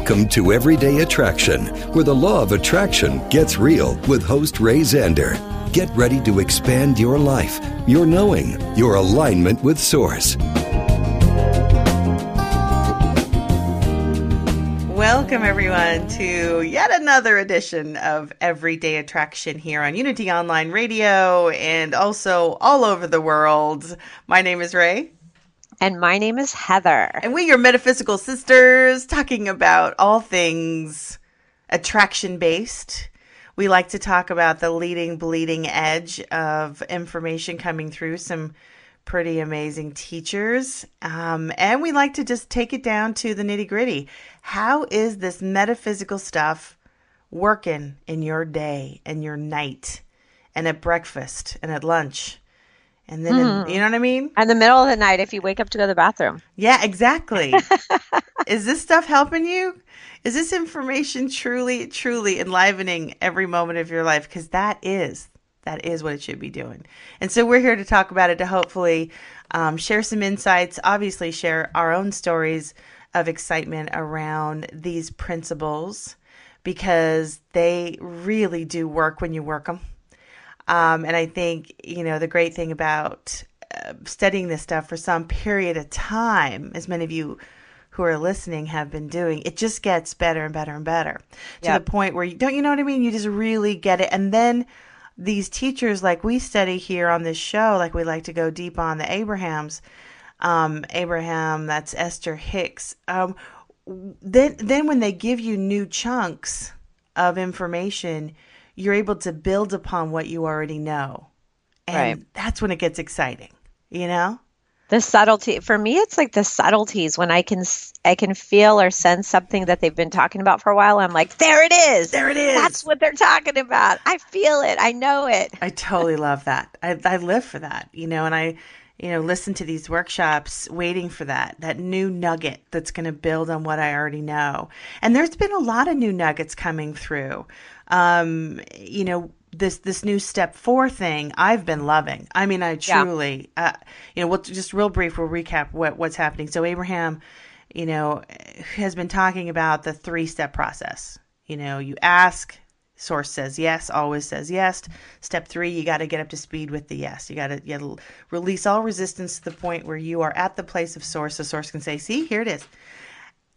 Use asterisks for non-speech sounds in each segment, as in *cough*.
Welcome to Everyday Attraction, where the law of attraction gets real with host Ray Zander. Get ready to expand your life, your knowing, your alignment with Source. Welcome, everyone, to yet another edition of Everyday Attraction here on Unity Online Radio and also all over the world. My name is Ray, And my name is Heather. and we are metaphysical sisters talking about all things attraction based. We like to talk about the leading, bleeding edge of information coming through some pretty amazing teachers. Um, and we like to just take it down to the nitty gritty. How is this metaphysical stuff working in your day and your night and at breakfast and at lunch? And then, in- you know what I mean? In the middle of the night, if you wake up to go to the bathroom. Yeah, exactly. *laughs* is this stuff helping you? Is this information truly, truly enlivening every moment of your life? Because that is, that is what it should be doing. And so we're here to talk about it to hopefully um, share some insights, obviously, share our own stories of excitement around these principles because they really do work when you work them. Um, and I think, you know, the great thing about uh, studying this stuff for some period of time, as many of you who are listening have been doing, it just gets better and better and better to the point where you don't, you know what I mean? You just really get it. And then these teachers, like we study here on this show, like we like to go deep on the Abrahams, um, Abraham, that's Esther Hicks. Um, then, then when they give you new chunks of information, you're able to build upon what you already know. And Right. that's when it gets exciting, you know? The subtlety for me, it's like the subtleties when I can I can feel or sense something that they've been talking about for a while. I'm like, there it is. There it is. That's what they're talking about. I feel it. I know it. I totally love that. I, I live for that, you know, and I, you know, listen to these workshops waiting for that, that new nugget that's going to build on what I already know. And there's been a lot of new nuggets coming through. Um, you know, this this new step four thing I've been loving. I mean, I Yeah. truly, uh, you know, we'll just real brief. We'll recap what what's happening. So Abraham, you know, has been talking about the three step process. You know, you ask, source says yes, always says yes. Step three, you got to get up to speed with the yes. You got to you release all resistance to the point where you are at the place of source. The source can say, "See, here it is."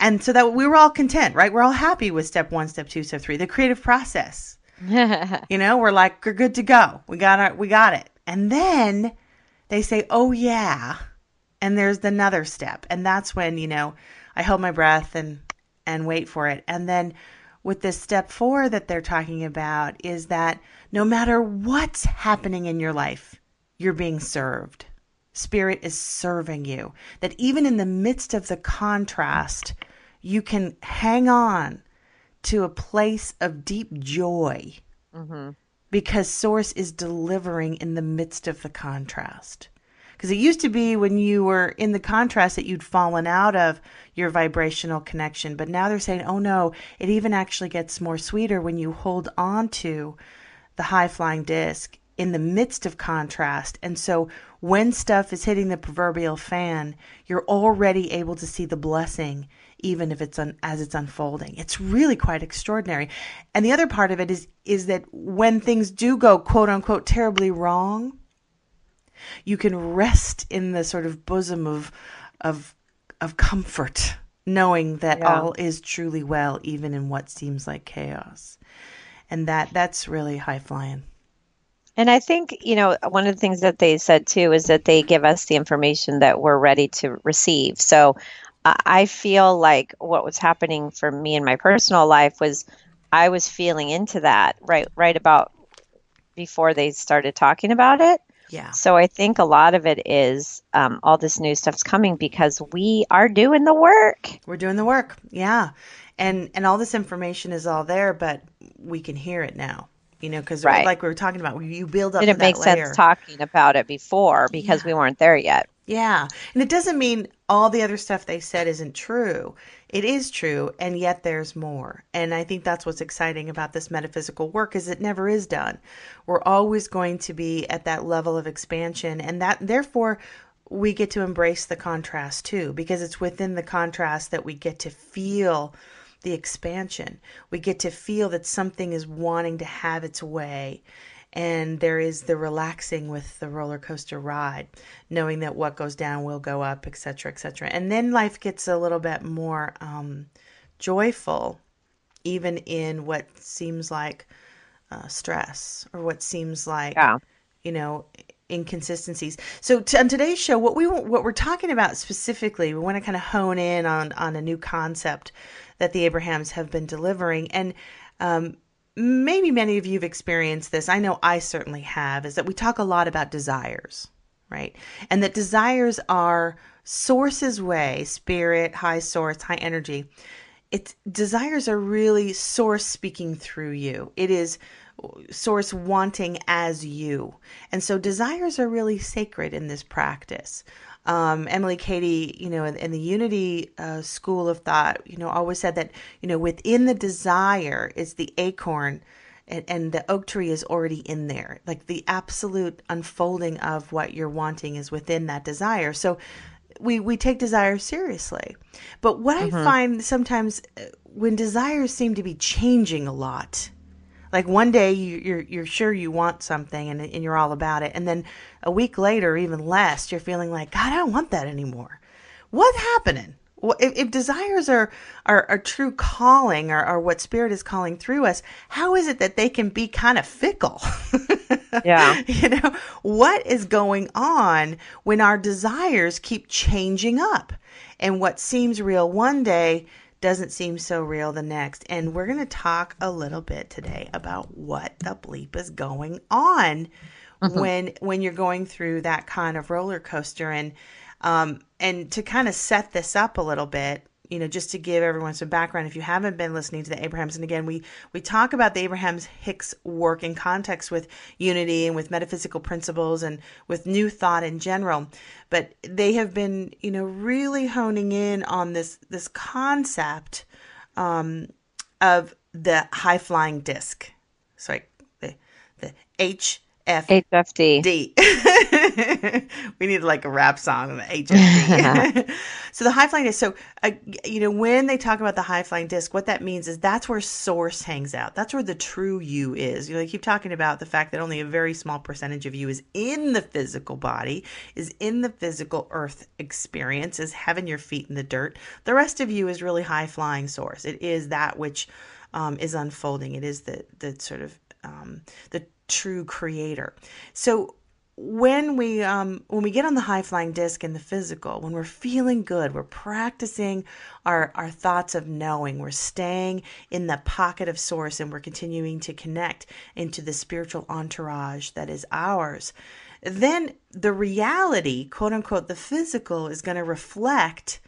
And so that we were all content, right? We're all happy with step one, step two, step three, the creative process. *laughs* You know, we're like, we're good to go. We got our, we got it. And then they say, oh yeah. And there's another step. And that's when, you know, I hold my breath and, and wait for it. And then with this step four that they're talking about is that no matter what's happening in your life, you're being served. Spirit is serving you. That even in the midst of the contrast, you can hang on to a place of deep joy mm-hmm. because Source is delivering in the midst of the contrast. Because it used to be when you were in the contrast that you'd fallen out of your vibrational connection, but now they're saying, oh no, it even actually gets more sweeter when you hold on to the high flying disc in the midst of contrast. And so when stuff is hitting the proverbial fan, you're already able to see the blessing even if it's un- as it's unfolding. It's really quite extraordinary. And the other part of it is is that when things do go quote unquote terribly wrong, you can rest in the sort of bosom of of of comfort knowing that Yeah. all is truly well even in what seems like chaos. And that that's really high flying. And I think, you know, one of the things that they said too is that they give us the information that we're ready to receive. So I I feel like what was happening for me in my personal life was I was feeling into that right right about before they started talking about it. Yeah. So I think a lot of it is um, all this new stuff's coming because we are doing the work. We're doing the work. Yeah. And and all this information is all there, but we can hear it now. You know, because Right. like we were talking about, you build up Didn't make layer. sense talking about it before because we weren't there yet. Yeah. And it doesn't mean all the other stuff they said isn't true. It is true, and yet there's more. And I think that's what's exciting about this metaphysical work is it never is done. We're always going to be at that level of expansion and that therefore we get to embrace the contrast too because it's within the contrast that we get to feel the expansion. We get to feel that something is wanting to have its way. And there is the relaxing with the roller coaster ride, knowing that what goes down will go up, et cetera, et cetera. And then life gets a little bit more um, joyful, even in what seems like uh, stress or what seems like Yeah. you know inconsistencies so t- on today's show what we what we're talking about specifically we want to kind of hone in on on a new concept that the abrahams have been delivering and um, maybe many of you have experienced this. I know i certainly have is that we talk a lot about desires right? And that desires are source's way spirit high source high energy. It's desires are really source speaking through you. It is source wanting as you. And so desires are really sacred in this practice um, Emilie Cady you know in, the unity uh, school of thought you know always said that you know within the desire is the acorn and, and the oak tree is already in there. Like the absolute unfolding of what you're wanting is within that desire. So we we take desire seriously. But what i find sometimes uh, when desires seem to be changing a lot like one day you, you're you're sure you want something and, and you're all about it. And then a week later even less you're feeling like god i don't want that anymore. What's happening? If, if desires are, are are true calling or, or what spirit is calling through us how is it that they can be kind of fickle? *laughs* Yeah. you know what is going on when our desires keep changing up? And what seems real one day doesn't seem so real the next. And we're going to talk a little bit today about what the bleep is going on when when you're going through that kind of roller coaster. And um and to kind of set this up a little bit you know just to give everyone some background if you haven't been listening to the abrahams and again we we talk about the abrahams hicks work in context with unity and with metaphysical principles and with new thought in general. But they have been you know really honing in on this this concept um, of the high flying disc. Sorry the the hf HFD. D. *laughs* we need like a rap song on the HFD. so the high flying disc. So uh, you know when they talk about the high flying disc, what that means is that's where source hangs out. That's where the true you is. You know, they keep talking about the fact that only a very small percentage of you is in the physical body, is in the physical earth experience, is having your feet in the dirt. The rest of you is really high flying source. It is that which um, is unfolding. It is the the sort of um, the true creator. So when we um, when we get on the high flying disc in the physical, when we're feeling good, we're practicing our our thoughts of knowing. We're staying in the pocket of source, and we're continuing to connect into the spiritual entourage that is ours. Then the reality, quote unquote, the physical is going to reflect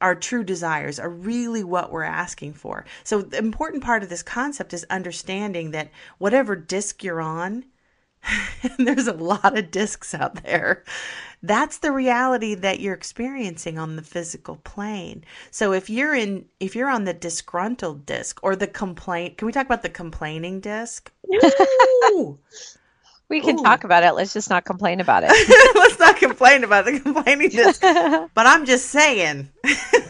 our true desires are really what we're asking for. So the important part of this concept is understanding that whatever disc you're on, *laughs* and there's a lot of discs out there. That's the reality that you're experiencing on the physical plane. So if you're in if you're on the disgruntled disc or the complaint, can we talk about the complaining disc? Ooh. *laughs* We can Ooh. talk about it. Let's just not complain about it. *laughs* Let's not complain about the complaining disc. *laughs* But I'm just saying,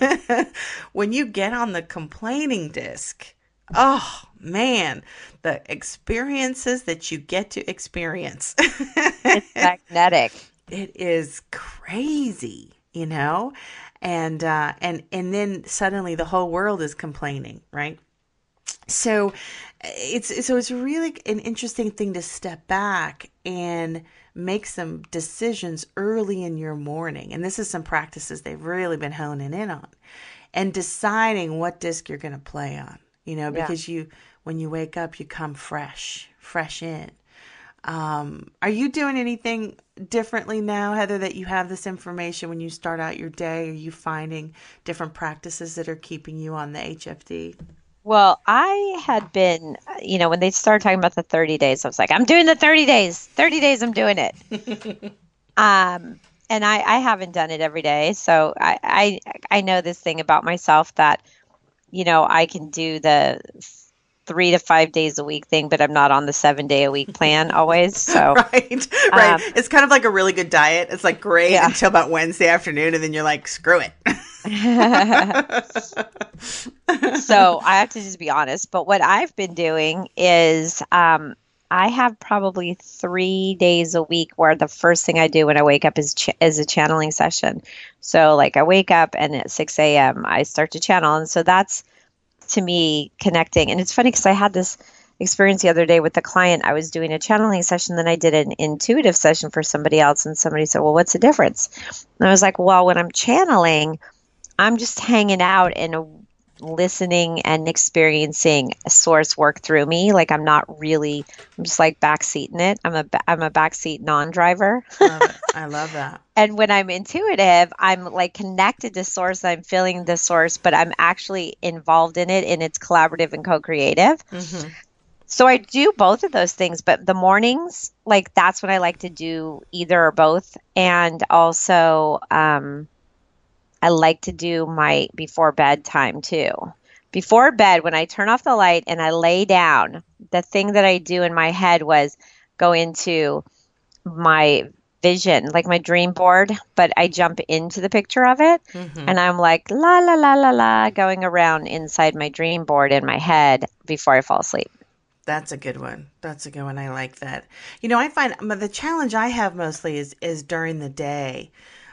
*laughs* when you get on the complaining disc, oh man, the experiences that you get to experience, it's magnetic. it is crazy, you know, and uh, and and then suddenly the whole world is complaining, right? So it's so it's really an interesting thing to step back and make some decisions early in your morning. And this is some practices they've really been honing in on and deciding what disc you're going to play on, you know, Yeah. because you, when you wake up, you come fresh, fresh in. Um, are you doing anything differently now, Heather, that you have this information when you start out your day? Are you finding different practices that are keeping you on the HFD? Well, I had been, you know, when they started talking about the 30 days, I was like, I'm doing the 30 days. 30 days, I'm doing it. *laughs* um, and I, I haven't done it every day. So I, I, I know this thing about myself that, you know, I can do the three to five days a week thing, but I'm not on the seven day a week *laughs* plan always. So right *laughs* right Um, it's kind of like a really good diet it's like great Yeah. until about wednesday afternoon and then you're like screw it *laughs* so I have to just be honest. But what I've been doing is um, I have probably three days a week where the first thing I do when I wake up is ch- is a channeling session. So like I wake up and at six a.m. I start to channel, and so that's to me connecting. And it's funny because I had this experience the other day with the client. I was doing a channeling session, then I did an intuitive session for somebody else, and somebody said, "Well, what's the difference?" And I was like, "Well, when I'm channeling." I'm just hanging out and listening and experiencing a source work through me. Like I'm not really, I'm just like backseating it. I'm a, I'm a backseat non-driver. love i *laughs* love that and when I'm intuitive, I'm like connected to source. I'm feeling the source, but I'm actually involved in it and it's collaborative and co-creative. hmm So I do both of those things, but the mornings, like that's when I like to do either or both. And also, um, I like to do my before bedtime too. Before bed, when I turn off the light and I lay down, the thing that I do in my head was go into my vision, like my dream board, but I jump into the picture of it hmm and I'm like la la la la la going around inside my dream board in my head before I fall asleep. That's a good one. That's a good one. I like that. You know, I find the challenge I have mostly is is during the day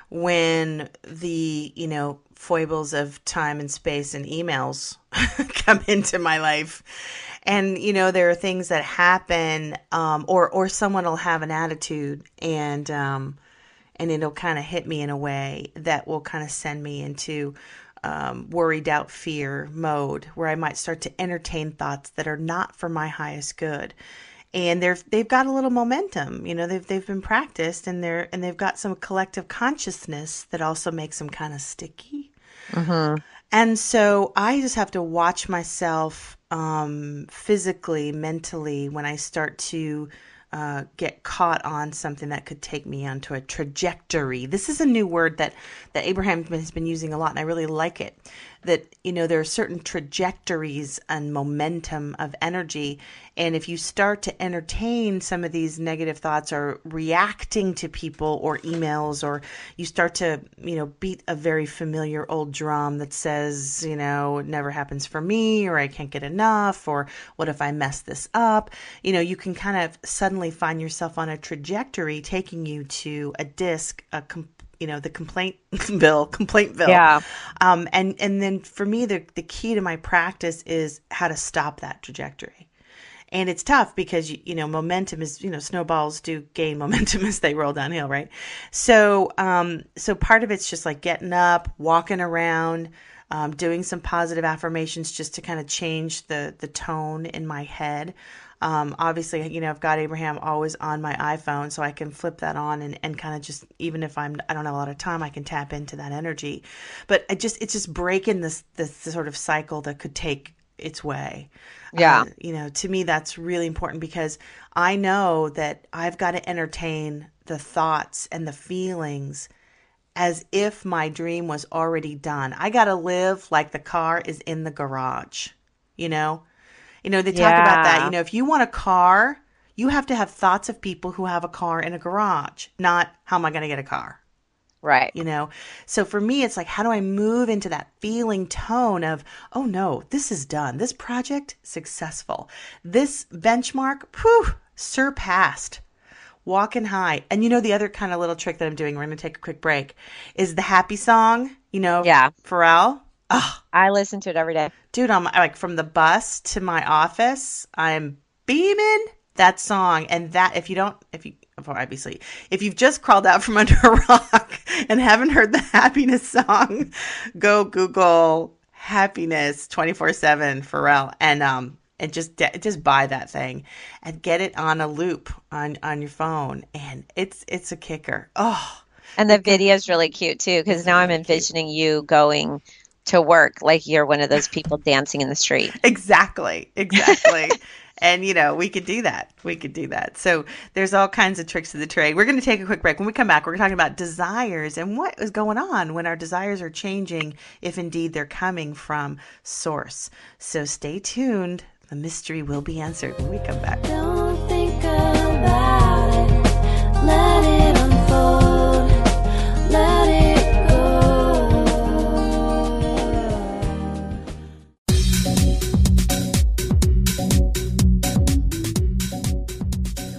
when the, you know, foibles of time and space and emails *laughs* come into my life. And you know, there are things that happen um or or someone will have an attitude and um and it'll kind of hit me in a way that will kind of send me into um, worry, doubt, fear mode, where I might start to entertain thoughts that are not for my highest good. And they're they've got a little momentum, you know. They've they've been practiced, and they're and they've got some collective consciousness that also makes them kind of sticky. And so I just have to watch myself um, physically, mentally, when I start to uh, get caught on something that could take me onto a trajectory. This is a new word that, that Abraham has been using a lot, and I really like it. That, you know, there are certain trajectories and momentum of energy. And if you start to entertain some of these negative thoughts or reacting to people or emails, or you start to, you know, beat a very familiar old drum that says, you know, it never happens for me, or I can't get enough, or what if I mess this up? You know, you can kind of suddenly find yourself on a trajectory taking you to a disc, a com- you know, the complaint *laughs* bill, complaint bill. Yeah. Um, and and then for me, the the key to my practice is how to stop that trajectory. And it's tough because you, you know momentum is you know snowballs do gain *laughs* momentum as they roll downhill, right? So um, so part of it's just like getting up, walking around, um, doing some positive affirmations just to kind of change the the tone in my head. Um, obviously, you know, I've got Abraham always on my iPhone, so I can flip that on and, and kind of just, even if I'm, I don't have a lot of time, I can tap into that energy. But I just, it's just breaking this, this sort of cycle that could take its way. Yeah. Uh, you know, to me, that's really important because I know that I've got to entertain the thoughts and the feelings as if my dream was already done. I got to live like the car is in the garage, you know? You know, they talk about that. You know, if you want a car, you have to have thoughts of people who have a car in a garage, not how am I going to get a car? Right. you know so for me it's like how do i move into that feeling tone of oh no this is done this project successful this benchmark whew, surpassed walking high and you know the other kind of little trick that i'm doing we're going to take a quick break is the happy song you know Yeah. pharrell I listen to it every day. dude I'm like from the bus to my office i'm beaming that song. And that if you don't if you obviously if you've just crawled out from *laughs* under a rock and haven't heard the happiness song *laughs* go google happiness 24-7 pharrell. And um and just de- just buy that thing and get it on a loop on on your phone. And it's it's a kicker. Oh And the video is really cute too, because now I'm envisioning you going to work like you're one of those people dancing in the street. *laughs* Exactly. Exactly. *laughs* and you know, we could do that. We could do that. So there's all kinds of tricks of the trade. We're going to take a quick break. When we come back, we're talking about desires and what is going on when our desires are changing, if indeed they're coming from source. So stay tuned. The mystery will be answered when we come back.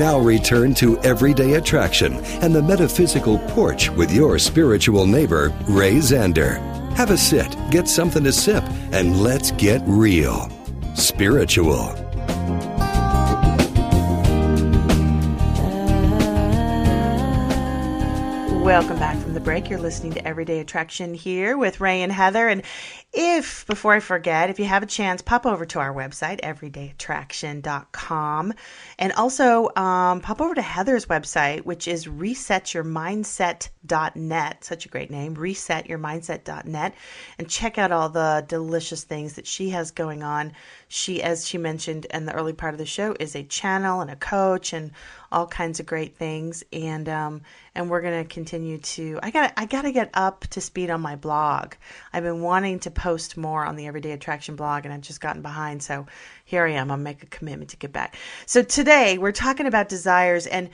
Now return to Everyday Attraction and the Metaphysical Porch with your spiritual neighbor, Ray Zander. Have a sit, get something to sip, and let's get real. Spiritual. Welcome back from the break. You're listening to Everyday Attraction here with Ray and Heather. And if, before I forget, if you have a chance, pop over to our website, everydayattraction.com. And also um, pop over to Heather's website, which is resetyourmindset.net. Such a great name, resetyourmindset.net. And check out all the delicious things that she has going on. She, as she mentioned in the early part of the show, is a channel and a coach and all kinds of great things. And um, and we're gonna continue to. I got I gotta get up to speed on my blog. I've been wanting to post more on the Everyday Attraction blog, and I've just gotten behind. So here I am. I'll make a commitment to get back. So today we're talking about desires and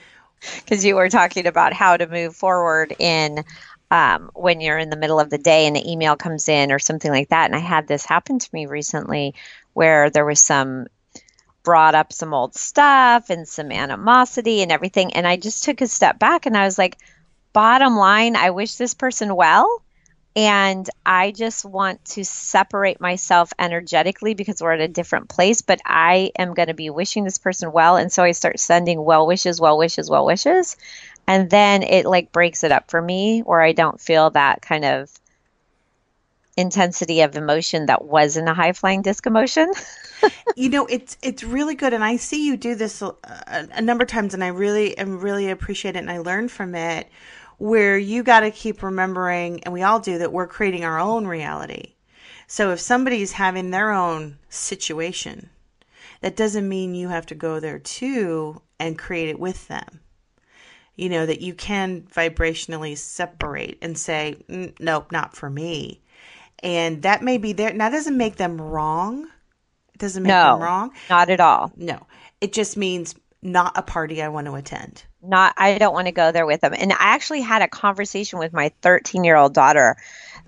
because you were talking about how to move forward in um, when you're in the middle of the day and an email comes in or something like that. And I had this happen to me recently where there was some brought up some old stuff and some animosity and everything. And I just took a step back and I was like, bottom line, I wish this person well. And I just want to separate myself energetically because we're at a different place, but I am going to be wishing this person well. And so I start sending well wishes, well wishes, well wishes. And then it like breaks it up for me where I don't feel that kind of intensity of emotion that was in a high flying disc emotion. *laughs* you know it's it's really good and i see you do this a, a number of times and i really am really appreciate it and i learn from it where you got to keep remembering and we all do that we're creating our own reality so if somebody's having their own situation that doesn't mean you have to go there too and create it with them you know that you can vibrationally separate and say "Mm, nope not for me and that may be there. Now, that doesn't make them wrong. It doesn't make No. them wrong. Not at all. No, it just means not a party I want to attend. Not I don't want to go there with them. And I actually had a conversation with my 13 year old daughter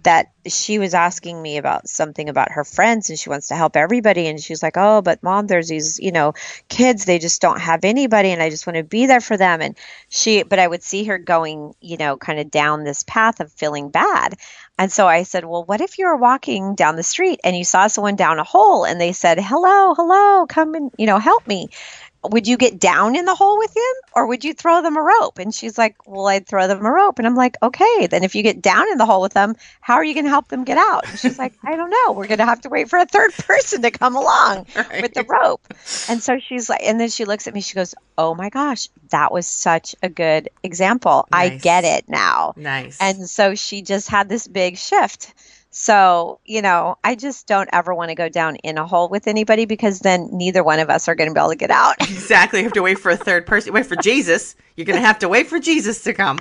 that she was asking me about something about her friends and she wants to help everybody and she's like, "Oh, but mom, there's these, you know, kids they just don't have anybody and I just want to be there for them." And she but I would see her going, you know, kind of down this path of feeling bad. And so I said, "Well, what if you were walking down the street and you saw someone down a hole and they said, "Hello, hello, come and, you know, help me." Would you get down in the hole with him or would you throw them a rope? And she's like, Well, I'd throw them a rope. And I'm like, Okay, then if you get down in the hole with them, how are you going to help them get out? And she's like, I don't know. We're going to have to wait for a third *laughs* person to come along *laughs* with the rope. And so she's like, and then she looks at me, she goes, Oh my gosh, that was such a good example. I get it now. Nice. And so she just had this big shift. So, you know, I just don't ever want to go down in a hole with anybody because then neither one of us are going to be able to get out. *laughs* exactly. You have to wait for a third person. Wait for Jesus. You're going to have to wait for Jesus to come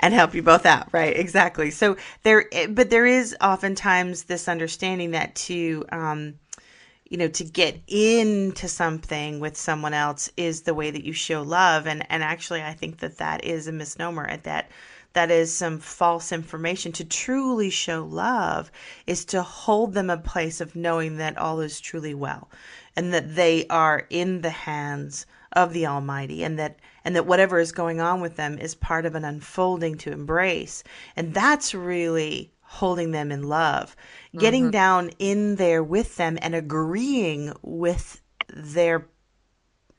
and help you both out. Right. Exactly. So there, but there is oftentimes this understanding that to, um, you know, to get into something with someone else is the way that you show love. And, and actually, I think that that is a misnomer at that. That is some false information. To truly show love is to hold them a place of knowing that all is truly well and that they are in the hands of the Almighty and that and that whatever is going on with them is part of an unfolding to embrace. And that's really holding them in love. Getting mm-hmm. down in there with them and agreeing with their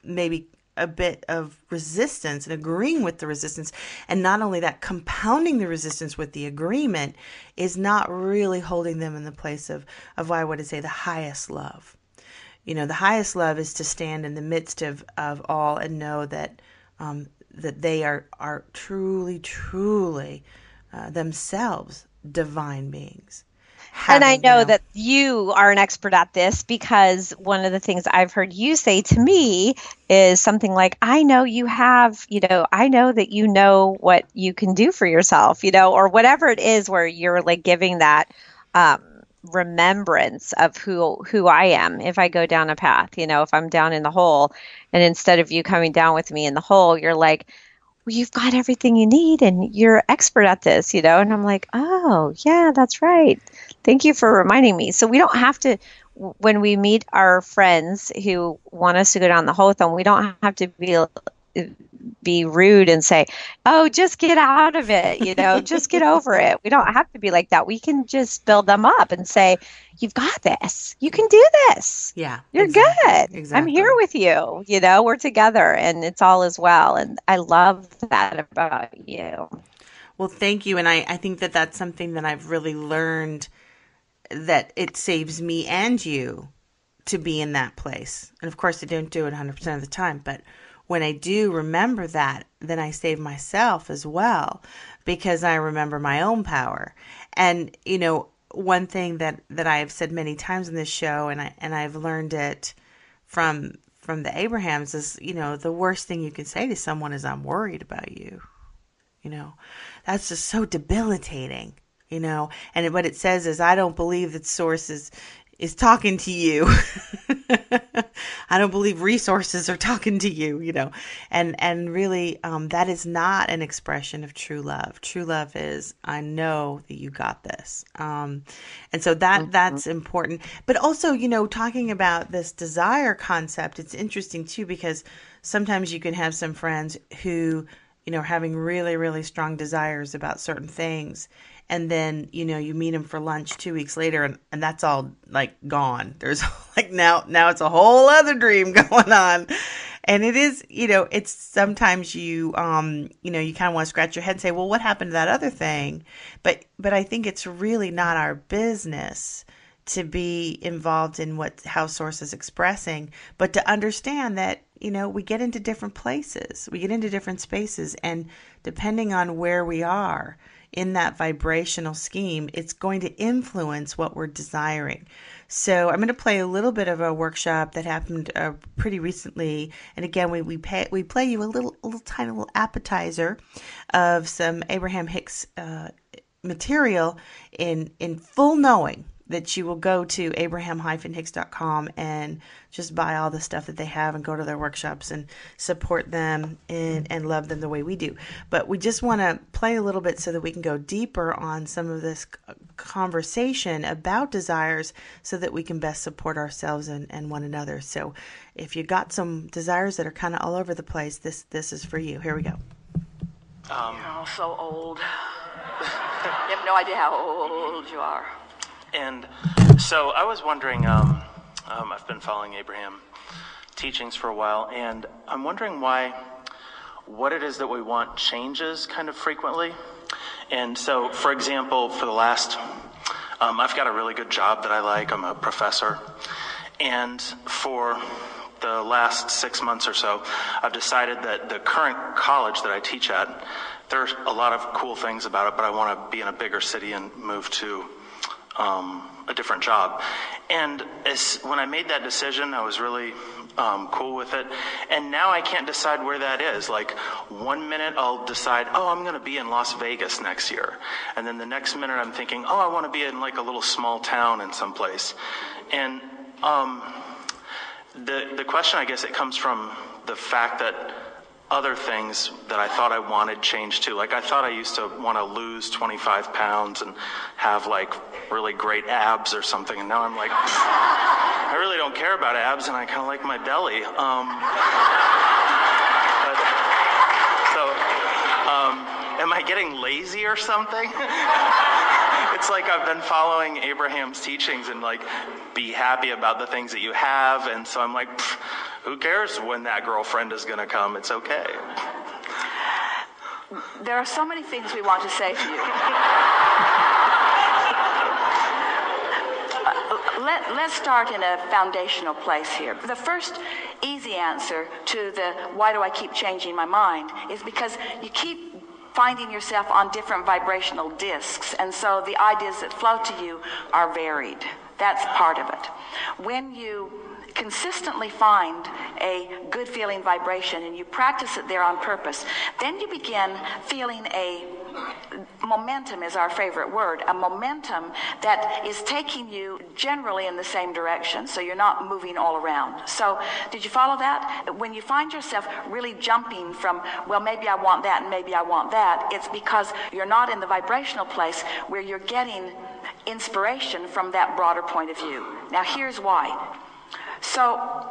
maybe a bit of resistance and agreeing with the resistance. And not only that compounding the resistance with the agreement is not really holding them in the place of of why would I say the highest love. You know the highest love is to stand in the midst of of all and know that um, that they are are truly truly uh, themselves divine beings and I Having, you know that you are an expert at this because one of the things I've heard you say to me is something like, I know you have, you know, I know that you know what you can do for yourself, you know, or whatever it is where you're like giving that um, remembrance of who who I am if I go down a path, you know, if I'm down in the hole and instead of you coming down with me in the hole, you're like, well, you've got everything you need and you're expert at this, you know? And I'm like, oh, yeah, that's right. Thank you for reminding me. So we don't have to, when we meet our friends who want us to go down the hole with we don't have to be be rude and say, "Oh, just get out of it," you know, *laughs* just get over it. We don't have to be like that. We can just build them up and say, "You've got this. You can do this. yeah You're exactly, good. I'm here with you. You know, we're together and it's all as well." And I love that about you. Well, thank you. And I, I think that that's something that I've really learned that it saves me and you to be in that place. And of course, I don't do it 100% of the time, but when I do remember that, then I save myself as well because I remember my own power. And, you know, one thing that, that I have said many times in this show, and I, and I've learned it from, from the Abrahams is, you know, the worst thing you can say to someone is, I'm worried about you you know that's just so debilitating you know? And what it says is i don't believe that source is is talking to you. *laughs* I don't believe resources are talking to you you know? And and really um, that is not an expression of true love. True love is i know that you got this. Um, and so that that's important. But also you know talking about this desire concept it's interesting too because sometimes you can have some friends who you know, having really, really strong desires about certain things. And then, you know, you meet him for lunch two weeks later and, and that's all like gone. There's *laughs* like now, now it's a whole other dream *laughs* going on. And it is, you know, it's sometimes you, um, you know, you kind of want to scratch your head and say, well, what happened to that other thing? But, but I think it's really not our business to be involved in what how source is expressing but to understand that you know we get into different places we get into different spaces and depending on where we are in that vibrational scheme it's going to influence what we're desiring. So i'm going to play a little bit of a workshop that happened uh, pretty recently. And again we we, pay, we play you a little a little tiny little appetizer of some abraham hicks uh, material in in full knowing that you will go to abraham-hicks.com and just buy all the stuff that they have and go to their workshops and support them and, and love them the way we do. But we just want to play a little bit so that we can go deeper on some of this conversation about desires so that we can best support ourselves and, and one another. So if you got some desires that are kind of all over the place, this this is for you. Here we go. Oh, so old. *laughs* you have no idea how old you are. And so I was wondering, um, um, I've been following Abraham teachings for a while, and I'm wondering why what it is that we want changes kind of frequently. And so, for example, for the last, um, I've got a really good job that I like. I'm a professor. And for the last six months or so, I've decided that the current college that I teach at, there's a lot of cool things about it, but I want to be in a bigger city and move to um, a different job. And as, when I made that decision, I was really um, cool with it. And now I can't decide where that is. Like one minute I'll decide, oh, I'm going to be in Las Vegas next year. And then the next minute I'm thinking, oh, I want to be in like a little small town in some place. And um, the, the question, I guess, it comes from the fact that other things that I thought I wanted changed too. Like I thought I used to want to lose 25 pounds and have like really great abs or something, and now I'm like, *laughs* I really don't care about abs, and I kind of like my belly. Um, but, so, um, am I getting lazy or something? *laughs* it's like I've been following Abraham's teachings and like be happy about the things that you have, and so I'm like. Who cares when that girlfriend is going to come? It's okay. There are so many things we want to say to you. Uh, let, let's start in a foundational place here. The first easy answer to the why do I keep changing my mind is because you keep finding yourself on different vibrational discs, and so the ideas that flow to you are varied. That's part of it. When you consistently find a good feeling vibration and you practice it there on purpose, then you begin feeling a momentum is our favorite word a momentum that is taking you generally in the same direction so you're not moving all around. So did you follow that? When you find yourself really jumping from well maybe i want that and maybe i want that it's because you're not in the vibrational place where you're getting inspiration from that broader point of view. Now here's why. So,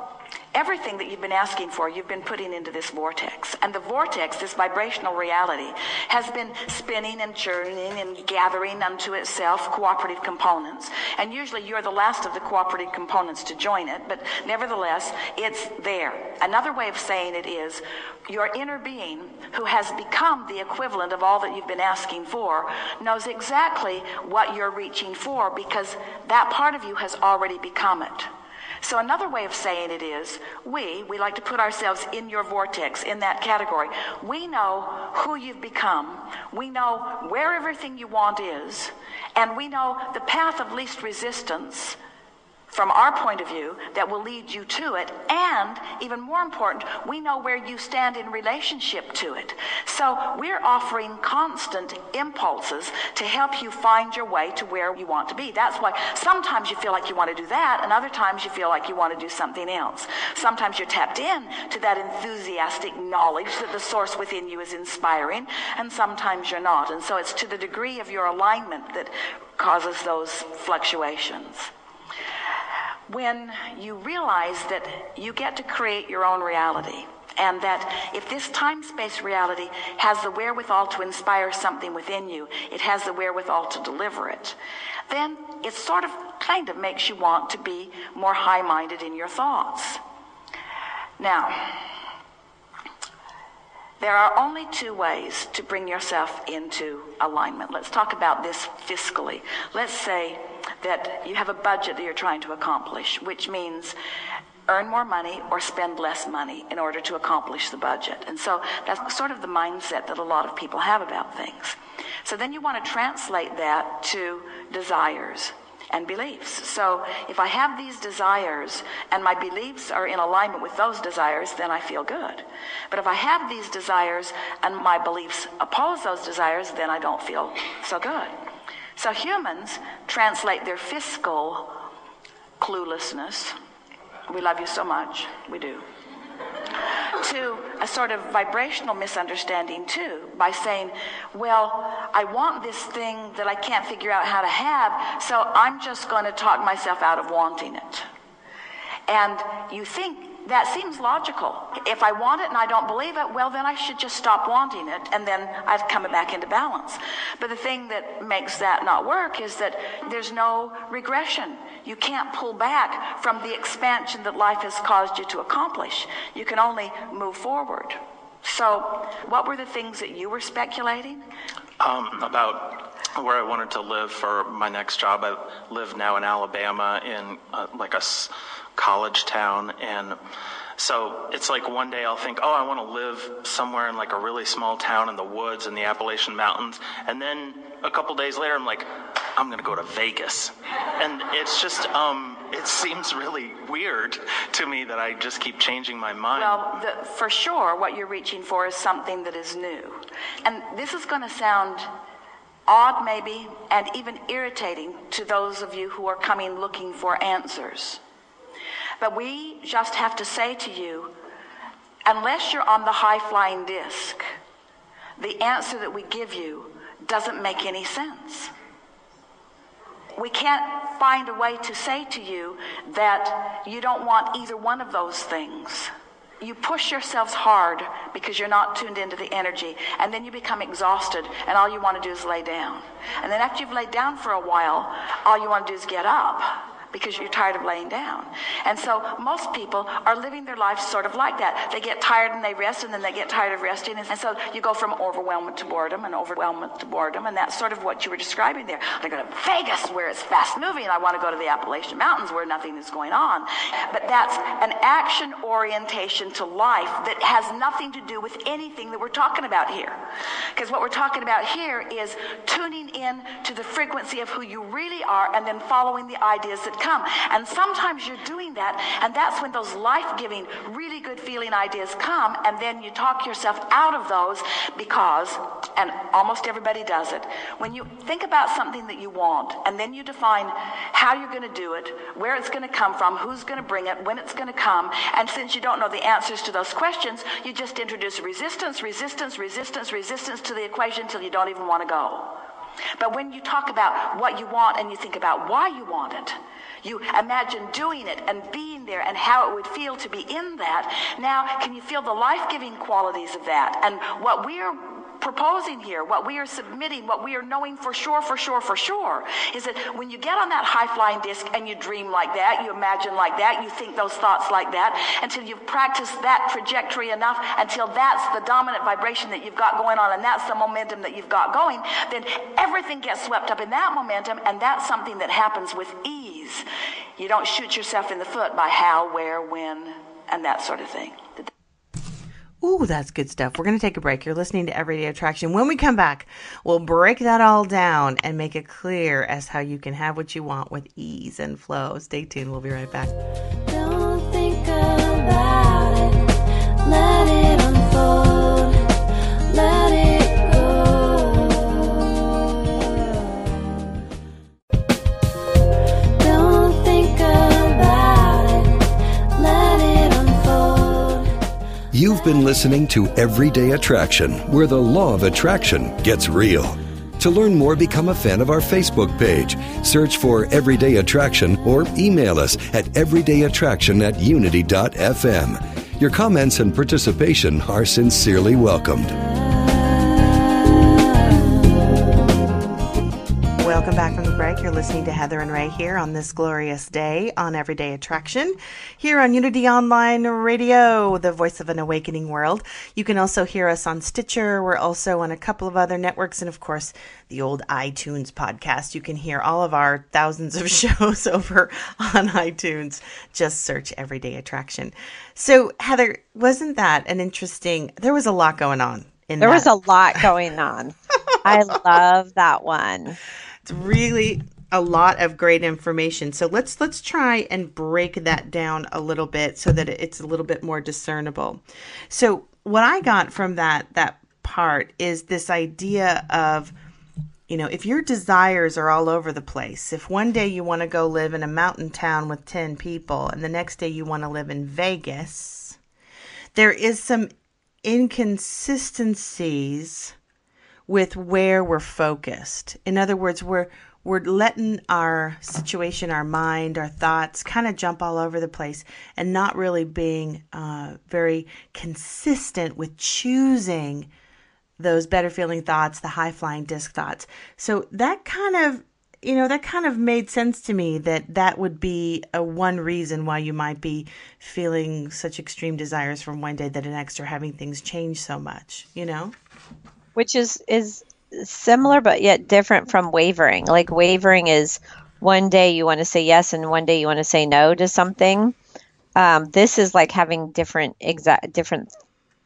everything that you've been asking for, you've been putting into this vortex. And the vortex, this vibrational reality, has been spinning and churning and gathering unto itself cooperative components. And usually you're the last of the cooperative components to join it, but nevertheless, it's there. Another way of saying it is your inner being, who has become the equivalent of all that you've been asking for, knows exactly what you're reaching for because that part of you has already become it. So another way of saying it is we, we like to put ourselves in your vortex, in that category. We know who you've become. We know where everything you want is. And we know the path of least resistance from our point of view that will lead you to it. And even more important, we know where you stand in relationship to it. So we're offering constant impulses to help you find your way to where you want to be. That's why sometimes you feel like you want to do that, and other times you feel like you want to do something else. Sometimes you're tapped in to that enthusiastic knowledge that the source within you is inspiring, and sometimes you're not. And so it's to the degree of your alignment that causes those fluctuations when you realize that you get to create your own reality. And that if this time space reality has the wherewithal to inspire something within you, it has the wherewithal to deliver it, then it sort of kind of makes you want to be more high minded in your thoughts. Now, there are only two ways to bring yourself into alignment. Let's talk about this fiscally. Let's say that you have a budget that you're trying to accomplish, which means earn more money or spend less money in order to accomplish the budget. And so that's sort of the mindset that a lot of people have about things. So then you want to translate that to desires and beliefs. So if I have these desires and my beliefs are in alignment with those desires, then I feel good. But if I have these desires and my beliefs oppose those desires, then I don't feel so good. So humans translate their fiscal cluelessness. We love you so much. We do. To a sort of vibrational misunderstanding, too, by saying, Well, I want this thing that I can't figure out how to have, so I'm just going to talk myself out of wanting it. And you think that seems logical. If I want it and I don't believe it, well, then I should just stop wanting it and then I'd come back into balance. But the thing that makes that not work is that there's no regression. You can't pull back from the expansion that life has caused you to accomplish. You can only move forward. So, what were the things that you were speculating? Um, about where I wanted to live for my next job. I live now in Alabama in uh, like a college town, and so it's like one day I'll think, oh, I want to live somewhere in like a really small town in the woods in the Appalachian Mountains, and then a couple days later I'm like, I'm gonna go to Vegas, and it's just um, it seems really weird to me that I just keep changing my mind. Well, the, for sure, what you're reaching for is something that is new. And this is going to sound odd, maybe, and even irritating to those of you who are coming looking for answers. But we just have to say to you unless you're on the high flying disc, the answer that we give you doesn't make any sense. We can't find a way to say to you that you don't want either one of those things. You push yourselves hard because you're not tuned into the energy, and then you become exhausted, and all you want to do is lay down. And then after you've laid down for a while, all you want to do is get up because you're tired of laying down. And so most people are living their lives sort of like that. They get tired and they rest, and then they get tired of resting. And so you go from overwhelmment to boredom and overwhelmment to boredom, and that's sort of what you were describing there. I go to Vegas where it's fast moving. I want to go to the Appalachian Mountains where nothing is going on. But that's an action orientation to life that has nothing to do with anything that we're talking about here. Because what we're talking about here is tuning in to the frequency of who you really are and then following the ideas that come. And sometimes you're doing that, and that's when those life giving, really good feeling ideas come, and then you talk yourself out of those because, and almost everybody does it, when you think about something that you want, and then you define how you're going to do it, where it's going to come from, who's going to bring it, when it's going to come, and since you don't know the answers to those questions, you just introduce resistance, resistance, resistance, resistance to the equation until you don't even want to go. But when you talk about what you want and you think about why you want it, you imagine doing it and being there and how it would feel to be in that. Now, can you feel the life giving qualities of that? And what we're proposing here, what we are submitting, what we are knowing for sure, for sure, for sure, is that when you get on that high flying disc and you dream like that, you imagine like that, you think those thoughts like that, until you've practiced that trajectory enough, until that's the dominant vibration that you've got going on, and that's the momentum that you've got going, then everything gets swept up in that momentum, and that's something that happens with ease. You don't shoot yourself in the foot by how, where, when, and that sort of thing. Ooh, that's good stuff. We're going to take a break. You're listening to Everyday Attraction. When we come back, we'll break that all down and make it clear as how you can have what you want with ease and flow. Stay tuned. We'll be right back. You've been listening to Everyday Attraction, where the law of attraction gets real. To learn more, become a fan of our Facebook page. Search for Everyday Attraction or email us at everydayattraction at unity.fm. Your comments and participation are sincerely welcomed. Welcome back from the. You're listening to Heather and Ray here on this glorious day on Everyday Attraction here on Unity Online Radio, the voice of an awakening world. You can also hear us on Stitcher. We're also on a couple of other networks and, of course, the old iTunes podcast. You can hear all of our thousands of *laughs* shows over on iTunes. Just search Everyday Attraction. So, Heather, wasn't that an interesting? There was a lot going on. In There was a lot going on. I *laughs* love that one. It's really a lot of great information. So let's let's try and break that down a little bit so that it's a little bit more discernible. So what I got from that that part is this idea of You know, if your desires are all over the place, if one day you want to go live in a mountain town with 10 people and the next day you want to live in Vegas, there is some inconsistencies with where we're focused. In other words, we're we're letting our situation, our mind, our thoughts kind of jump all over the place and not really being uh, very consistent with choosing those better feeling thoughts, the high flying disc thoughts. So that kind of you know that kind of made sense to me that that would be a one reason why you might be feeling such extreme desires from one day to the next or having things change so much you know which is is similar but yet different from wavering. Like wavering is one day you want to say yes and one day you want to say no to something. Um, this is like having different exact different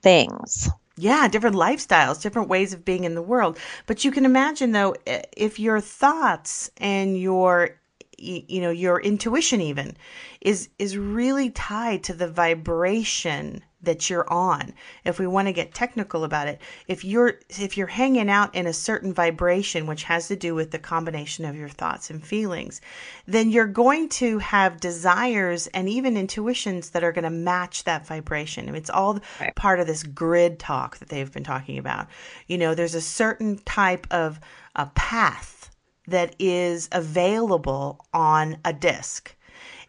things. Yeah, different lifestyles, different ways of being in the world. But you can imagine though if your thoughts and your you know your intuition even is is really tied to the vibration that you're on. If we want to get technical about it if you're if you're hanging out in a certain vibration which has to do with the combination of your thoughts and feelings then you're going to have desires and even intuitions that are going to match that vibration. It's all Right. part of this grid talk that they've been talking about. You know there's a certain type of a path that is available on a disc.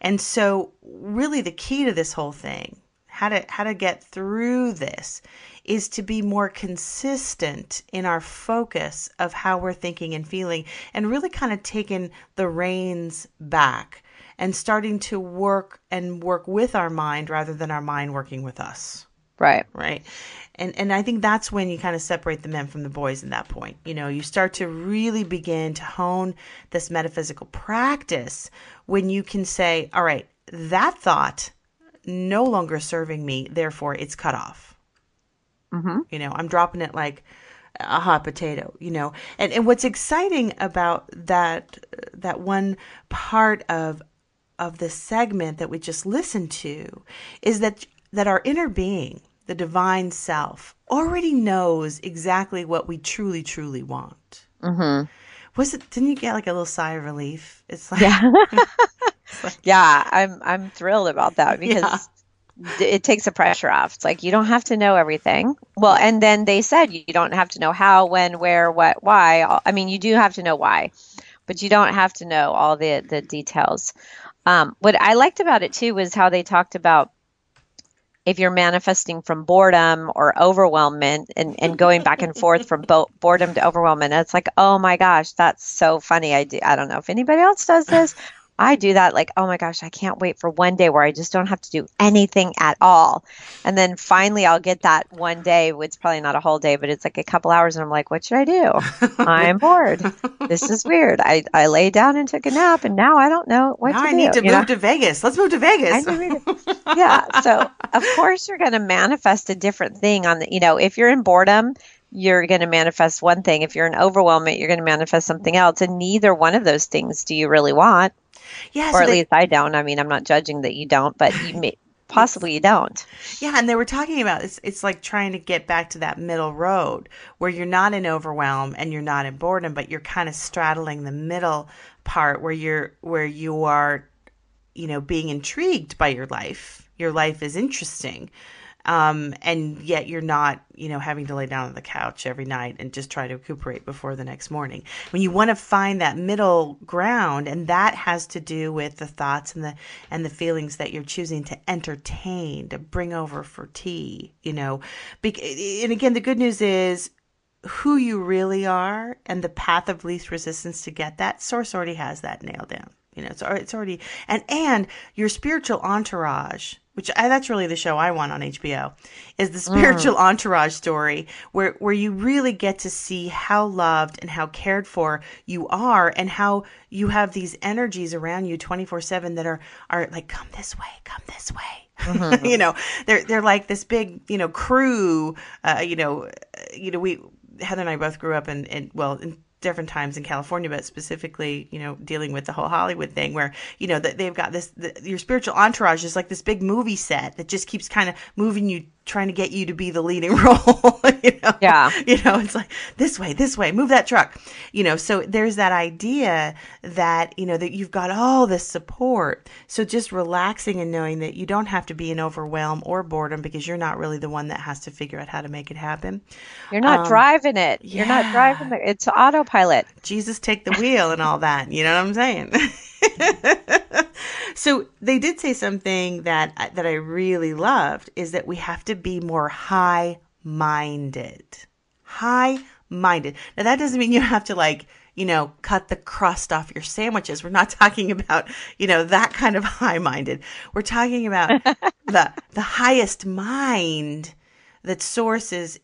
And so really the key to this whole thing how to how to get through this is to be more consistent in our focus of how we're thinking and feeling and really kind of taking the reins back and starting to work and work with our mind rather than our mind working with us. Right. right? And and i think that's when you kind of separate the men from the boys in that point. You know you start to really begin to hone this metaphysical practice when you can say all right that thought no longer serving me therefore it's cut off Mm-hmm. you know i'm dropping it like a hot potato you know and and what's exciting about that that one part of of the segment that we just listened to is that that our inner being the divine self already knows exactly what we truly truly want Mm-hmm. was it didn't you get like a little sigh of relief it's like Yeah. *laughs* *laughs* yeah, I'm I'm thrilled about that *laughs* because d it takes the pressure off. It's like you don't have to know everything. Well, and then they said you don't have to know how, when, where, what, why. I mean, you do have to know why, but you don't have to know all the the details. Um, what I liked about it too was how they talked about if you're manifesting from boredom or overwhelmment and, and going back and forth from bo- boredom to overwhelmment, it's like, oh my gosh, that's so funny. I do, I don't know if anybody else does this. I do that like, oh my gosh, I can't wait for one day where I just don't have to do anything at all. And then finally I'll get that one day. It's probably not a whole day, but it's like a couple hours and I'm like, what should I do? *laughs* I'm bored. This is weird. I, I lay down and took a nap and now I don't know what now to i do. need to you move know? to vegas let's move to vegas I need to- yeah. So of *laughs* course you're going to manifest a different thing on the, you know, if you're in boredom, you're going to manifest one thing. If you're in overwhelmment, you're going to manifest something else. And neither one of those things do you really want, yeah or so at they- least I don't. I mean, I'm not judging that you don't, but you may, *laughs* possibly you don't. Yeah, and they were talking about it's it's like trying to get back to that middle road where you're not in overwhelm and you're not in boredom, but you're kind of straddling the middle part where you're where you are, you know, being intrigued by your life. Your life is interesting. Um, and yet you're not, you know, having to lay down on the couch every night and just try to recuperate before the next morning. When you want to find that middle ground, and that has to do with the thoughts and the and the feelings that you're choosing to entertain, to bring over for tea, you know. And again, the good news is who you really are and the path of least resistance to get that source already has that nailed down you know it's, it's already and and your spiritual entourage which I, that's really the show i want on hbo is the spiritual entourage story where where you really get to see how loved and how cared for you are and how you have these energies around you 24 7 that are are like come this way come this way. *laughs* You know they're they're like this big you know crew uh, you know uh, you know we heather and i both grew up in, in well in different times in california but specifically you know dealing with the whole hollywood thing where you know that they've got this the, your spiritual entourage is like this big movie set that just keeps kind of moving you trying to get you to be the leading *laughs* role. *laughs* you know? Yeah. You know, it's like this way, this way, move that truck. You know, so there's that idea that, you know, that you've got all this support. So just relaxing and knowing that you don't have to be in overwhelm or boredom because you're not really the one that has to figure out how to make it happen. You're not Um, driving it. You're not driving it. It's autopilot. Jesus take the wheel and all that. You know what I'm saying? *laughs* so they did say something that uh, that I really loved is that we have to be more high minded. High minded. Now that doesn't mean you have to like you know cut the crust off your sandwiches. We're not *laughs* talking about you know that kind of *laughs* high minded. We're talking about *laughs* the the highest mind that source is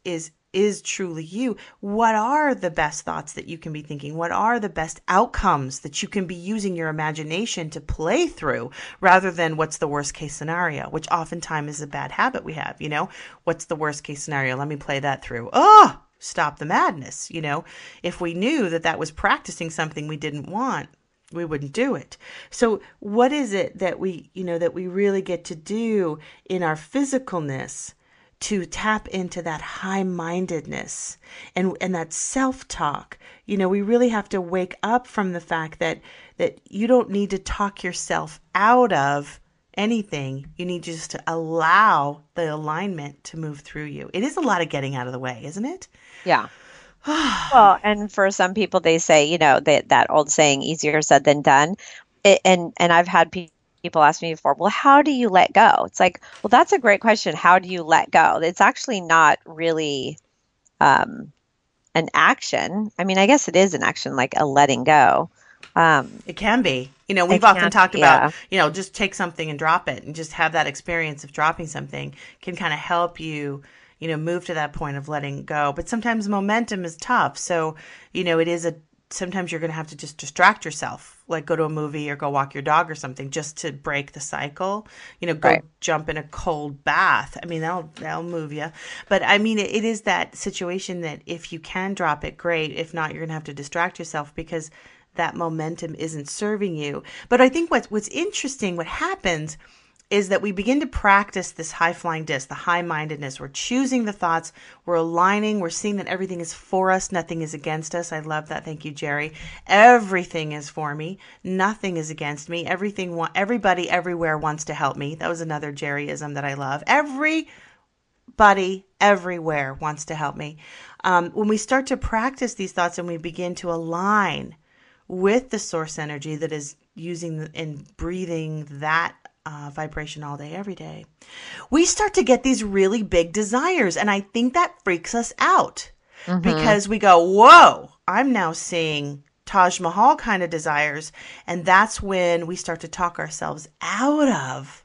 is truly you. What are the best thoughts that you can be thinking? What are the best outcomes that you can be using your imagination to play through rather than what's the worst case scenario which oftentimes is a bad habit we have you know? What's the worst case scenario? Let me play that through. Oh stop the madness you know? If we knew that that was practicing something we didn't want we wouldn't do it. So what is it that we, you know, that we really get to do in our physicalness to tap into that high-mindedness and and that self-talk. You know, we really have to wake up from the fact that that you don't need to talk yourself out of anything. You need just to allow the alignment to move through you. It is a lot of getting out of the way, isn't it? Yeah. *sighs* well, and for some people, they say, you know, that that old saying, "Easier said than done," it, and and I've had pe- people ask me before, well, how do you let go? It's like, well, that's a great question. How do you let go? It's actually not really um, an action. I mean, I guess it is an action, like a letting go. Um, It can be. You know, we've often talked yeah. about, you know, just take something and drop it and just have that experience of dropping something can kind of help you, you know, move to that point of letting go. But sometimes momentum is tough. So, you know, it is a sometimes you're going to have to just distract yourself, like go to a movie or go walk your dog or something just to break the cycle. You know, go Right. jump in a cold bath. I mean, that'll that'll move you. But I mean, it, it is that situation that if you can drop it, great. If not, you're going to have to distract yourself because that momentum isn't serving you. But I think what's what's interesting, what happens is that we begin to practice this high flying disc, the high mindedness. We're choosing the thoughts, we're aligning, we're seeing that everything is for us, nothing is against us. I love that. Thank you, Jerry. Everything is for me, nothing is against me. Everything, everybody, everywhere wants to help me. That was another Jerryism that I love. Everybody, everywhere wants to help me. Um, when we start to practice these thoughts and we begin to align with the source energy that is using and breathing that uh, vibration all day, every day, we start to get these really big desires. And I think that freaks us out because we go, whoa, I'm now seeing Taj Mahal kind of desires. And that's when we start to talk ourselves out of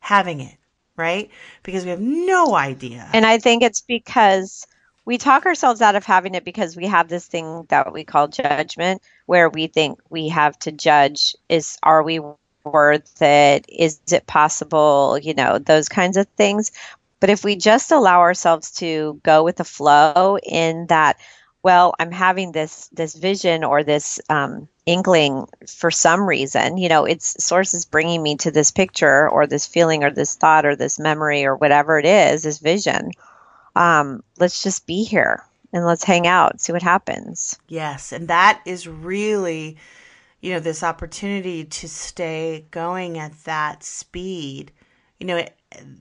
having it, right? Because we have no idea. And I think it's because we talk ourselves out of having it because we have this thing that we call judgment, where we think we have to judge is are we worth it? Is it possible? You know, those kinds of things. But if we just allow ourselves to go with the flow in that, well, I'm having this this vision or this um, inkling for some reason, you know, it's source is bringing me to this picture or this feeling or this thought or this memory or whatever it is, this vision. Um, let's just be here and let's hang out, see what happens. Yes, and that is really, you know, this opportunity to stay going at that speed. You know,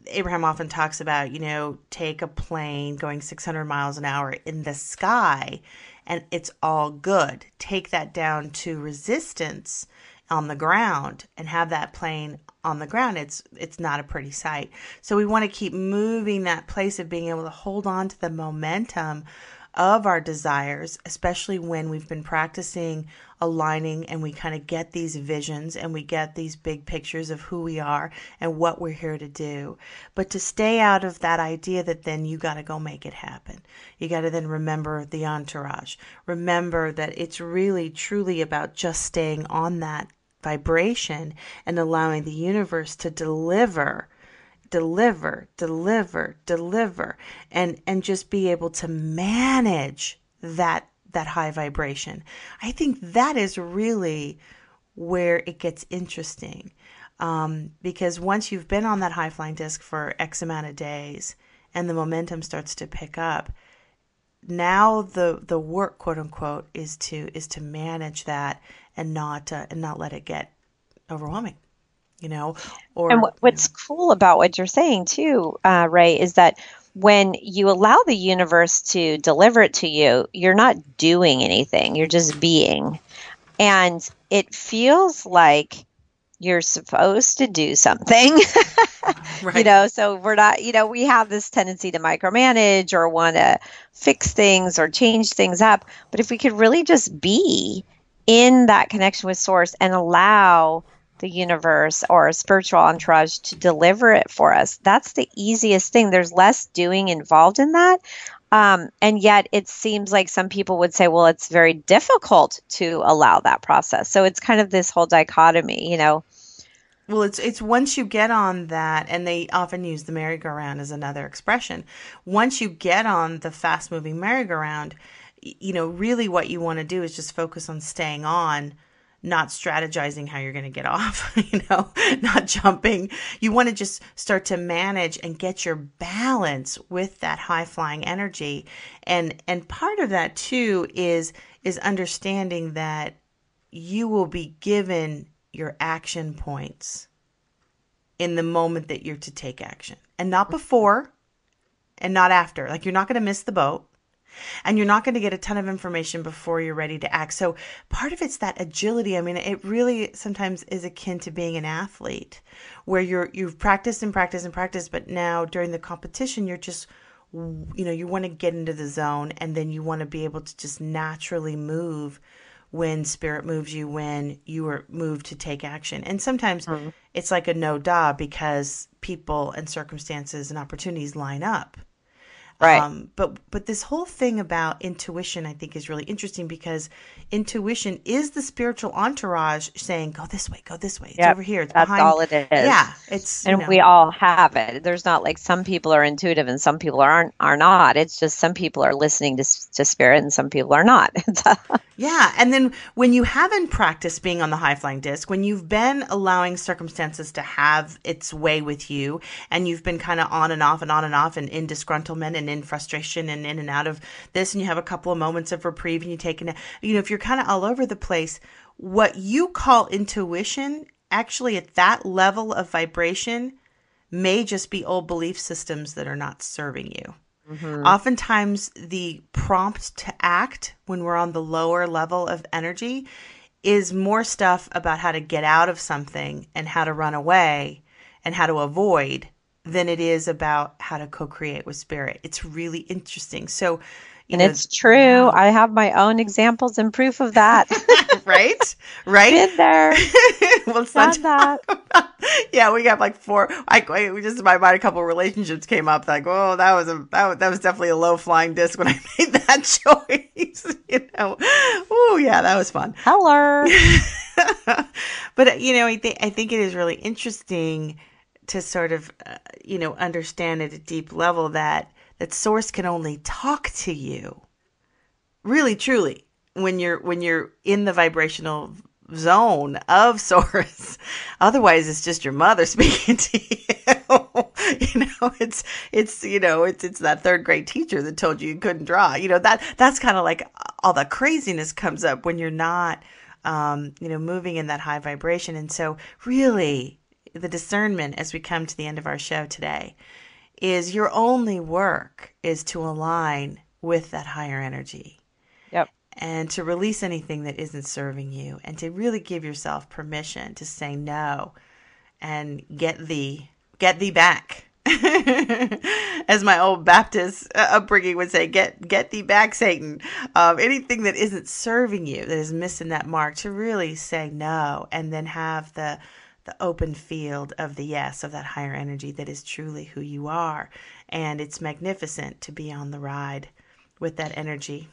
Abraham often talks about, you know, take a plane going 600 miles an hour in the sky and it's all good. Take that down to resistance on the ground and have that plane on the ground it's it's not a pretty sight so we want to keep moving that place of being able to hold on to the momentum of our desires especially when we've been practicing aligning and we kind of get these visions and we get these big pictures of who we are and what we're here to do. But to stay out of that idea that then you got to go make it happen. You got to then remember the entourage. Remember that it's really truly about just staying on that vibration and allowing the universe to deliver deliver deliver deliver and and just be able to manage that that high vibration. I think that is really where it gets interesting um, because once you've been on that high flying disc for x amount of days and the momentum starts to pick up now the the work quote unquote is to is to manage that and not uh, and not let it get overwhelming you know or and what, what's cool about what you're saying too uh, ray is that when you allow the universe to deliver it to you you're not doing anything. You're just being. And it feels like you're supposed to do something. *laughs* You know so we're not you know we have this tendency to micromanage or want to fix things or change things up. But if we could really just be in that connection with source and allow the universe or a spiritual entourage to deliver it for us. That's the easiest thing. There's less doing involved in that. Um, and yet it seems like some people would say well it's very difficult to allow that process. So it's kind of this whole dichotomy you know? Well, it's it's once you get on that, and they often use the merry-go-round as another expression. Once you get on the fast-moving merry-go-round, you know, really what you want to do is just focus on staying on, not strategizing how you're going to get off. *laughs* You know, not jumping. You want to just start to manage and get your balance with that high-flying energy, and and part of that too is is understanding that you will be given your action points in the moment that you're to take action and not before and not after. Like you're not going to miss the boat and you're not going to get a ton of information before you're ready to act. So part of it's that agility. I mean, it really sometimes is akin to being an athlete where you're you've practiced and practiced and practiced, but now during the competition you're just you know, you want to get into the zone and then you want to be able to just naturally move when spirit moves you when you are moved to take action. And sometimes mm-hmm. it's like a no da because people and circumstances and opportunities line up. Right. Um, but but this whole thing about intuition, I think, is really interesting because intuition is the spiritual entourage saying, "Go this way, go this way. It's Yep, over here. It's that's behind." all it is. Yeah, it's you and know, we all have it. There's not like some people are intuitive and some people aren't are not. It's just some people are listening to to spirit and some people are not. *laughs* Yeah, and then when you haven't practiced being on the high flying disc, when you've been allowing circumstances to have its way with you, and you've been kind of on and off and on and off and in disgruntlement and in frustration and in and out of this, and you have a couple of moments of reprieve and you take a, you know, if you're kind of all over the place, what you call intuition, actually at that level of vibration, may just be old belief systems that are not serving you. Mm-hmm. Oftentimes, the prompt to act when we're on the lower level of energy is more stuff about how to get out of something and how to run away and how to avoid than it is about how to co create with spirit. It's really interesting. So, you and know, it's true. I have my own examples and proof of that. *laughs* right? Right? Been there, *laughs* well, not that. *laughs* yeah, we got like four. I, I we just in my mind a couple of relationships came up. Like, oh, that was a that was, that was definitely a low flying disc when I made that choice. you know, oh yeah, that was fun. Hello. but you know, I think I think it is really interesting to sort of uh, you know understand at a deep level that that source can only talk to you, really truly, when you're when you're in the vibrational zone of *laughs* source. Otherwise, it's just your mother *laughs* speaking to you. *laughs* you know, it's it's you know it's it's that third grade teacher that told you you couldn't draw. You know that that's kind of like all the craziness comes up when you're not um, you know moving in that high vibration. And so, really, the discernment as we come to the end of our show today is your only work is to align with that higher energy Yep. and to release anything that isn't serving you and to really give yourself permission to say no and get thee get thee back *laughs* as my old baptist uh, upbringing would say get get thee back satan um, anything that isn't serving you that is missing that mark to really say no and then have the the open field of the yes of that higher energy that is truly who you are. And it's magnificent to be on the ride with that energy.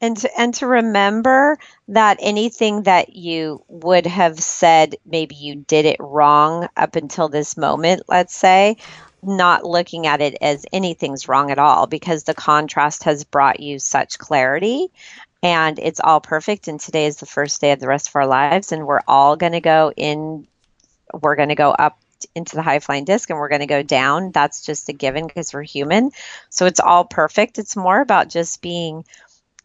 And to, and to remember that anything that you would have said maybe you did it wrong up until this moment let's say not looking at it as anything's wrong at all because the contrast has brought you such clarity. And it's all perfect. And today is the first day of the rest of our lives. And we're all going to go in we're going to go up into the high flying disc and we're going to go down. That's just a given because we're human. So it's all perfect. It's more about just being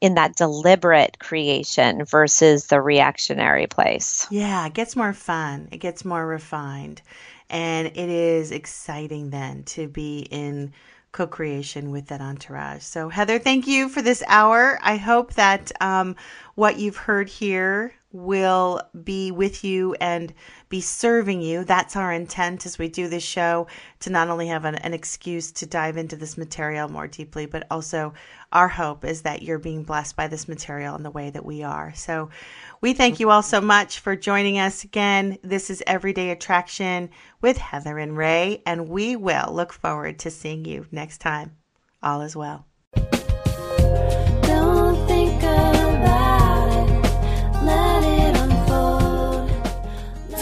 in that deliberate creation versus the reactionary place. Yeah, it gets more fun. It gets more refined. And it is exciting then to be in co creation with that entourage. So, Heather, thank you for this hour. I hope that um, what you've heard here will be with you and be serving you. That's our intent as we do this show to not only have an, an excuse to dive into this material more deeply, but also our hope is that you're being blessed by this material in the way that we are. So we thank you all so much for joining us again. This is Everyday Attraction with Heather and Ray, and we will look forward to seeing you next time. All is well.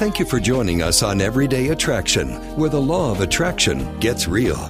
Thank you for joining us on Everyday Attraction, where the law of attraction gets real.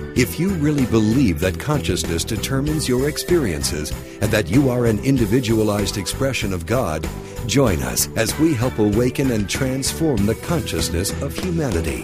If you really believe that consciousness determines your experiences and that you are an individualized expression of God, join us as we help awaken and transform the consciousness of humanity.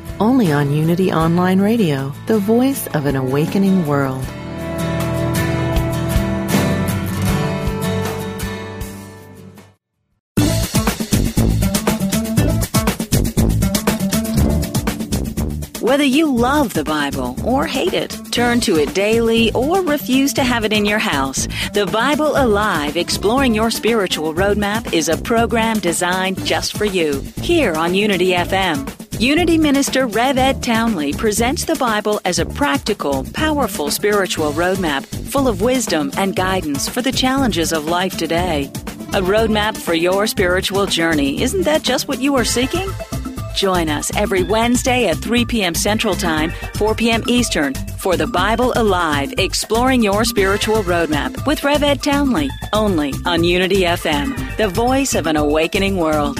only on Unity Online Radio, the voice of an awakening world. Whether you love the Bible or hate it, turn to it daily or refuse to have it in your house, The Bible Alive Exploring Your Spiritual Roadmap is a program designed just for you here on Unity FM. Unity Minister Rev Ed Townley presents the Bible as a practical, powerful spiritual roadmap full of wisdom and guidance for the challenges of life today. A roadmap for your spiritual journey. Isn't that just what you are seeking? Join us every Wednesday at 3 p.m. Central Time, 4 p.m. Eastern for the Bible Alive Exploring Your Spiritual Roadmap with Rev Ed Townley, only on Unity FM, the voice of an awakening world.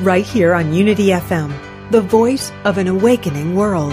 Right here on Unity FM, the voice of an awakening world.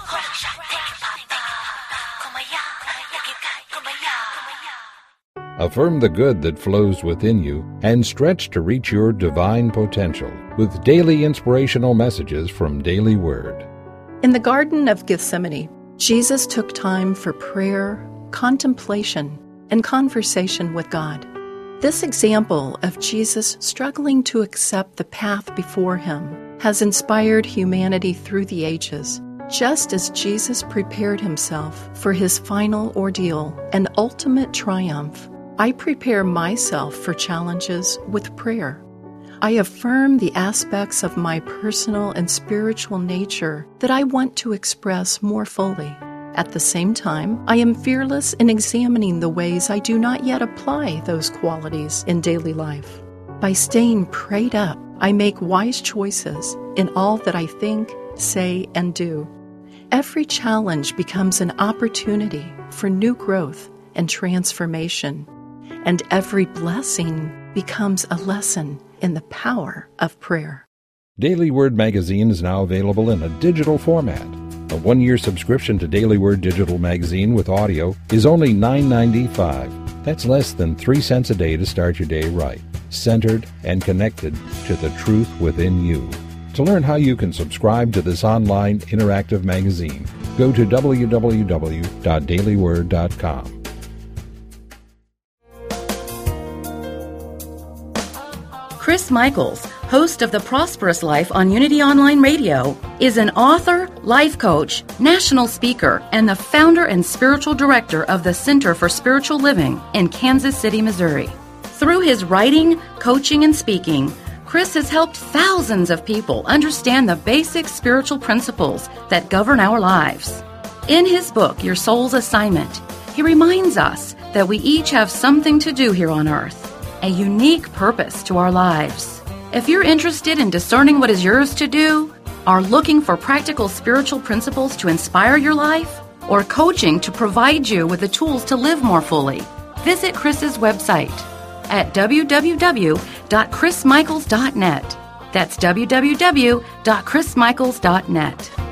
Affirm the good that flows within you and stretch to reach your divine potential with daily inspirational messages from Daily Word. In the Garden of Gethsemane, Jesus took time for prayer, contemplation, and conversation with God. This example of Jesus struggling to accept the path before him has inspired humanity through the ages, just as Jesus prepared himself for his final ordeal and ultimate triumph. I prepare myself for challenges with prayer. I affirm the aspects of my personal and spiritual nature that I want to express more fully. At the same time, I am fearless in examining the ways I do not yet apply those qualities in daily life. By staying prayed up, I make wise choices in all that I think, say, and do. Every challenge becomes an opportunity for new growth and transformation, and every blessing becomes a lesson in the power of prayer. Daily Word magazine is now available in a digital format. A one-year subscription to Daily Word digital magazine with audio is only $9.95. That's less than 3 cents a day to start your day right, centered and connected to the truth within you. To learn how you can subscribe to this online interactive magazine, go to www.dailyword.com. Chris Michaels, host of The Prosperous Life on Unity Online Radio, is an author, life coach, national speaker, and the founder and spiritual director of the Center for Spiritual Living in Kansas City, Missouri. Through his writing, coaching, and speaking, Chris has helped thousands of people understand the basic spiritual principles that govern our lives. In his book, Your Soul's Assignment, he reminds us that we each have something to do here on earth a unique purpose to our lives. If you're interested in discerning what is yours to do, are looking for practical spiritual principles to inspire your life, or coaching to provide you with the tools to live more fully, visit Chris's website at www.chrismichaels.net. That's www.chrismichaels.net.